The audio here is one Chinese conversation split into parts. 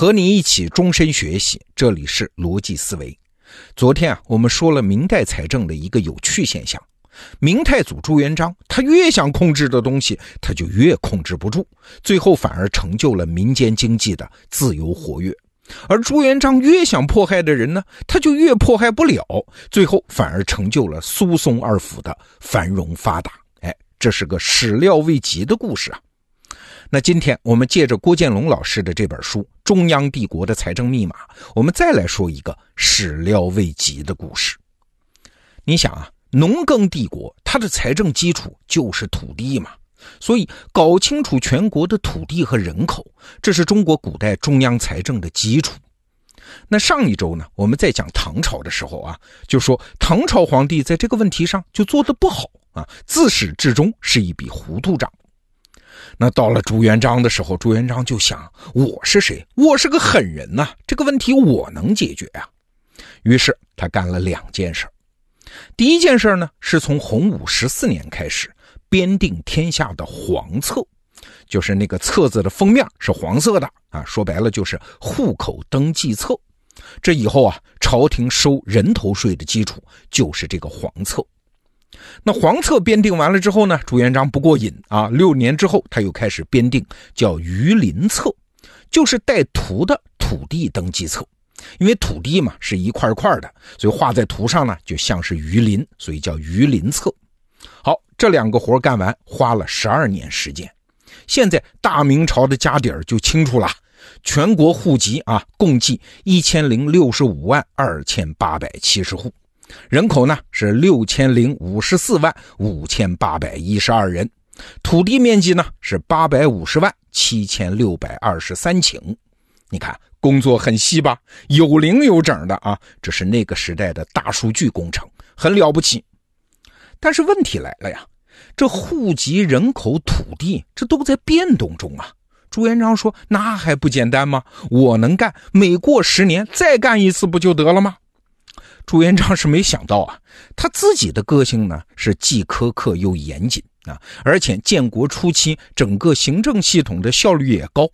和你一起终身学习，这里是逻辑思维。昨天啊，我们说了明代财政的一个有趣现象：明太祖朱元璋，他越想控制的东西，他就越控制不住，最后反而成就了民间经济的自由活跃；而朱元璋越想迫害的人呢，他就越迫害不了，最后反而成就了苏松二府的繁荣发达。哎，这是个始料未及的故事啊！那今天我们借着郭建龙老师的这本书《中央帝国的财政密码》，我们再来说一个始料未及的故事。你想啊，农耕帝国它的财政基础就是土地嘛，所以搞清楚全国的土地和人口，这是中国古代中央财政的基础。那上一周呢，我们在讲唐朝的时候啊，就说唐朝皇帝在这个问题上就做得不好啊，自始至终是一笔糊涂账。那到了朱元璋的时候，朱元璋就想：我是谁？我是个狠人呐！这个问题我能解决啊！于是他干了两件事。第一件事呢，是从洪武十四年开始编定天下的黄册，就是那个册子的封面是黄色的啊，说白了就是户口登记册。这以后啊，朝廷收人头税的基础就是这个黄册。那黄册编定完了之后呢，朱元璋不过瘾啊，六年之后他又开始编定叫榆林册，就是带图的土地登记册，因为土地嘛是一块块的，所以画在图上呢就像是榆林，所以叫榆林册。好，这两个活干完花了十二年时间，现在大明朝的家底儿就清楚了，全国户籍啊共计一千零六十五万二千八百七十户。人口呢是六千零五十四万五千八百一十二人，土地面积呢是八百五十万七千六百二十三顷。你看工作很细吧，有零有整的啊，这是那个时代的大数据工程，很了不起。但是问题来了呀，这户籍、人口、土地，这都在变动中啊。朱元璋说：“那还不简单吗？我能干，每过十年再干一次不就得了吗？”朱元璋是没想到啊，他自己的个性呢是既苛刻又严谨啊，而且建国初期整个行政系统的效率也高。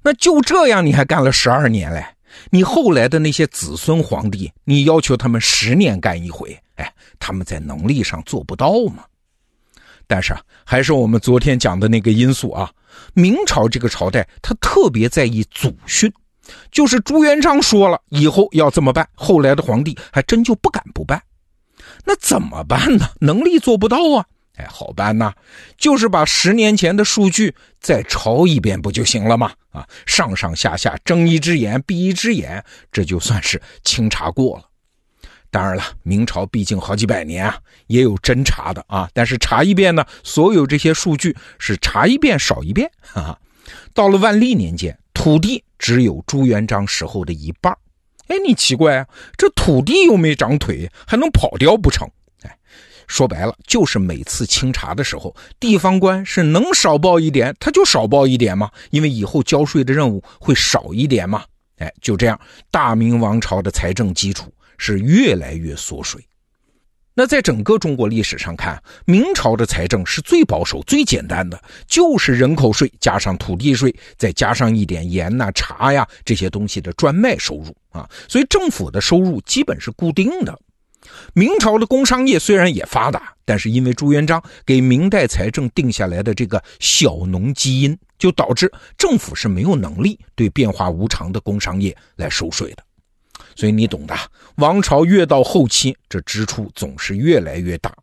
那就这样，你还干了十二年嘞？你后来的那些子孙皇帝，你要求他们十年干一回，哎，他们在能力上做不到吗？但是啊，还是我们昨天讲的那个因素啊，明朝这个朝代，他特别在意祖训。就是朱元璋说了以后要这么办，后来的皇帝还真就不敢不办。那怎么办呢？能力做不到啊！哎，好办呐，就是把十年前的数据再抄一遍不就行了吗？啊，上上下下睁一只眼闭一只眼，这就算是清查过了。当然了，明朝毕竟好几百年啊，也有真查的啊。但是查一遍呢，所有这些数据是查一遍少一遍。哈哈，到了万历年间，土地。只有朱元璋时候的一半哎，你奇怪啊，这土地又没长腿，还能跑掉不成？哎，说白了就是每次清查的时候，地方官是能少报一点，他就少报一点嘛，因为以后交税的任务会少一点嘛。哎，就这样，大明王朝的财政基础是越来越缩水。那在整个中国历史上看，明朝的财政是最保守、最简单的，就是人口税加上土地税，再加上一点盐呐、茶呀这些东西的专卖收入啊，所以政府的收入基本是固定的。明朝的工商业虽然也发达，但是因为朱元璋给明代财政定下来的这个小农基因，就导致政府是没有能力对变化无常的工商业来收税的。所以你懂的，王朝越到后期，这支出总是越来越大，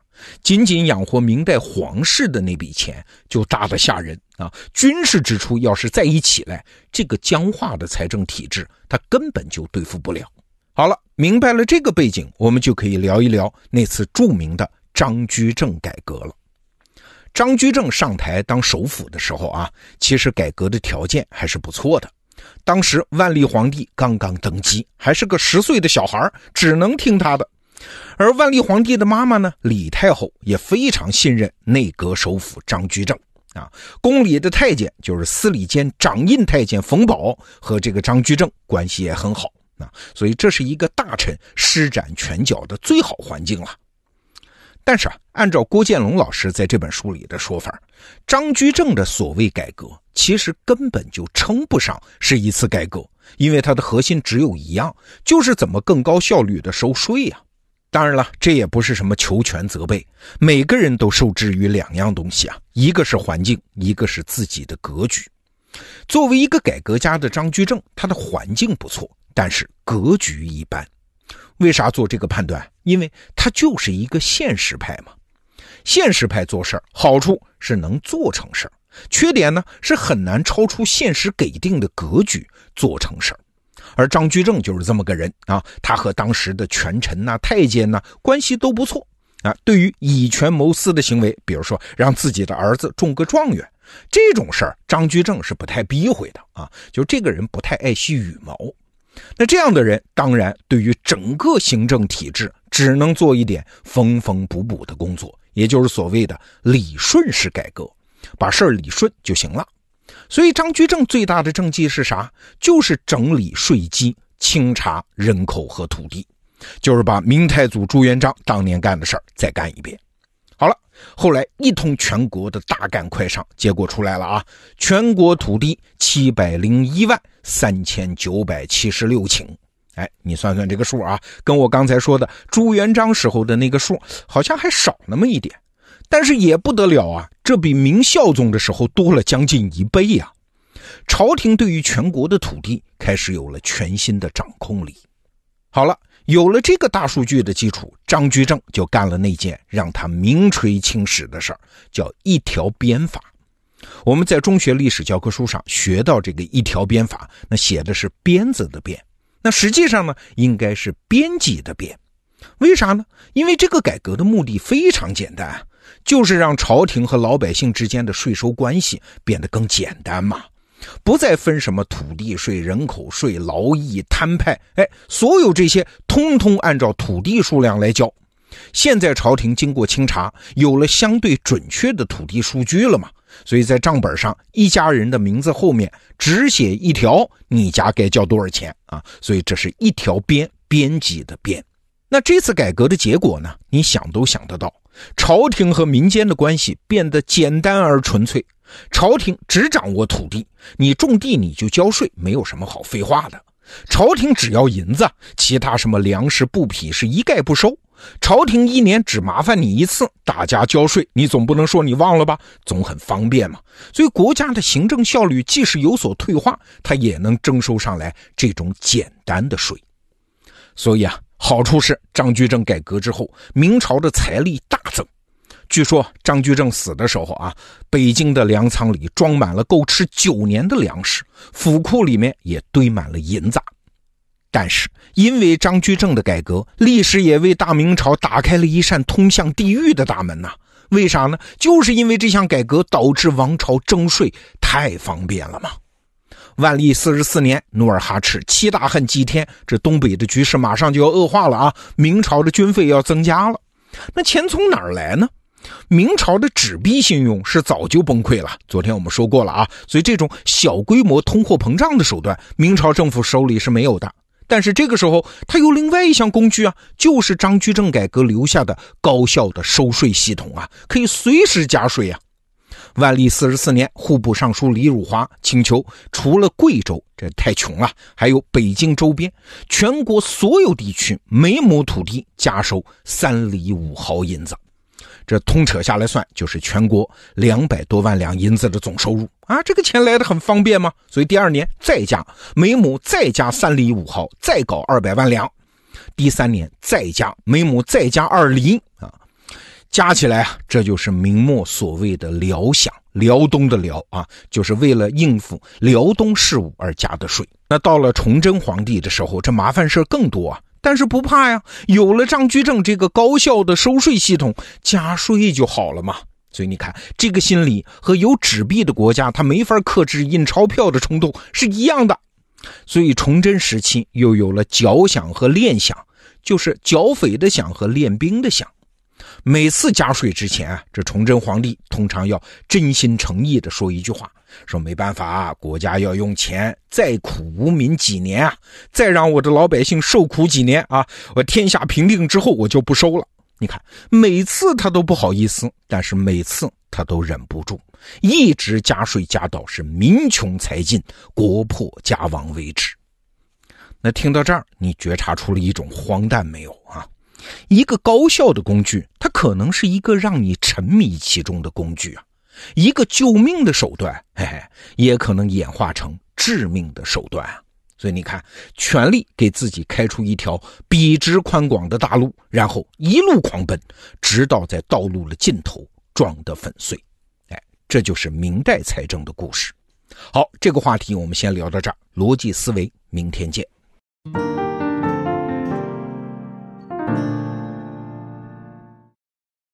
仅仅养活明代皇室的那笔钱就大得吓人啊！军事支出要是再一起来，这个僵化的财政体制，它根本就对付不了。好了，明白了这个背景，我们就可以聊一聊那次著名的张居正改革了。张居正上台当首辅的时候啊，其实改革的条件还是不错的。当时万历皇帝刚刚登基，还是个十岁的小孩，只能听他的。而万历皇帝的妈妈呢，李太后也非常信任内阁首辅张居正啊。宫里的太监就是司礼监掌印太监冯保和这个张居正关系也很好啊，所以这是一个大臣施展拳脚的最好环境了。但是啊，按照郭建龙老师在这本书里的说法，张居正的所谓改革，其实根本就称不上是一次改革，因为它的核心只有一样，就是怎么更高效率的收税呀。当然了，这也不是什么求全责备，每个人都受制于两样东西啊，一个是环境，一个是自己的格局。作为一个改革家的张居正，他的环境不错，但是格局一般。为啥做这个判断？因为他就是一个现实派嘛。现实派做事儿，好处是能做成事儿，缺点呢是很难超出现实给定的格局做成事儿。而张居正就是这么个人啊，他和当时的权臣呐、太监呐关系都不错啊。对于以权谋私的行为，比如说让自己的儿子中个状元这种事儿，张居正是不太避讳的啊。就这个人不太爱惜羽毛。那这样的人，当然对于整个行政体制，只能做一点缝缝补补的工作，也就是所谓的理顺式改革，把事儿理顺就行了。所以张居正最大的政绩是啥？就是整理税基、清查人口和土地，就是把明太祖朱元璋当年干的事儿再干一遍。好了，后来一通全国的大干快上，结果出来了啊！全国土地七百零一万三千九百七十六顷。哎，你算算这个数啊，跟我刚才说的朱元璋时候的那个数好像还少那么一点，但是也不得了啊，这比明孝宗的时候多了将近一倍呀！朝廷对于全国的土地开始有了全新的掌控力。好了。有了这个大数据的基础，张居正就干了那件让他名垂青史的事儿，叫一条鞭法。我们在中学历史教科书上学到这个一条鞭法，那写的是鞭子的鞭，那实际上呢，应该是编辑的编。为啥呢？因为这个改革的目的非常简单，就是让朝廷和老百姓之间的税收关系变得更简单嘛。不再分什么土地税、人口税、劳役、摊派，哎，所有这些通通按照土地数量来交。现在朝廷经过清查，有了相对准确的土地数据了嘛？所以在账本上，一家人的名字后面只写一条，你家该交多少钱啊？所以这是一条编编辑的编。那这次改革的结果呢？你想都想得到，朝廷和民间的关系变得简单而纯粹。朝廷只掌握土地，你种地你就交税，没有什么好废话的。朝廷只要银子，其他什么粮食布匹是一概不收。朝廷一年只麻烦你一次，大家交税，你总不能说你忘了吧？总很方便嘛。所以国家的行政效率即使有所退化，它也能征收上来这种简单的税。所以啊，好处是张居正改革之后，明朝的财力大增。据说张居正死的时候啊，北京的粮仓里装满了够吃九年的粮食，府库里面也堆满了银子。但是因为张居正的改革，历史也为大明朝打开了一扇通向地狱的大门呐。为啥呢？就是因为这项改革导致王朝征税太方便了嘛。万历四十四年，努尔哈赤七大恨祭天，这东北的局势马上就要恶化了啊！明朝的军费要增加了，那钱从哪儿来呢？明朝的纸币信用是早就崩溃了，昨天我们说过了啊，所以这种小规模通货膨胀的手段，明朝政府手里是没有的。但是这个时候，他有另外一项工具啊，就是张居正改革留下的高效的收税系统啊，可以随时加税啊。万历四十四年，户部尚书李汝华请求，除了贵州这太穷了，还有北京周边全国所有地区每亩土地加收三厘五毫银子。这通扯下来算，就是全国两百多万两银子的总收入啊！这个钱来的很方便吗？所以第二年再加每亩再加三厘五毫，再搞二百万两。第三年再加每亩再加二厘啊，加起来啊，这就是明末所谓的辽饷，辽东的辽啊，就是为了应付辽东事务而加的税。那到了崇祯皇帝的时候，这麻烦事更多啊。但是不怕呀，有了张居正这个高效的收税系统，加税就好了嘛。所以你看，这个心理和有纸币的国家他没法克制印钞票的冲动是一样的。所以崇祯时期又有了剿饷和练饷，就是剿匪的饷和练兵的饷。每次加税之前啊，这崇祯皇帝通常要真心诚意的说一句话。说没办法啊，国家要用钱，再苦无民几年啊！再让我的老百姓受苦几年啊！我天下平定之后，我就不收了你看，每次他都不好意思，但是每次他都忍不住，一直加税加到是民穷财尽、国破家亡为止。那听到这儿，你觉察出了一种荒诞没有啊？一个高效的工具，可能是一个让你沉迷其中的工具啊；一个救命的手段，嘿嘿，也可能演化成致命的手段啊。所以你看，全力给自己开出一条笔直宽广的大路，然后一路狂奔，直到在道路的尽头撞得粉碎。哎，这就是明代财政的故事。好，这个话题我们先聊到这儿。逻辑思维，明天见。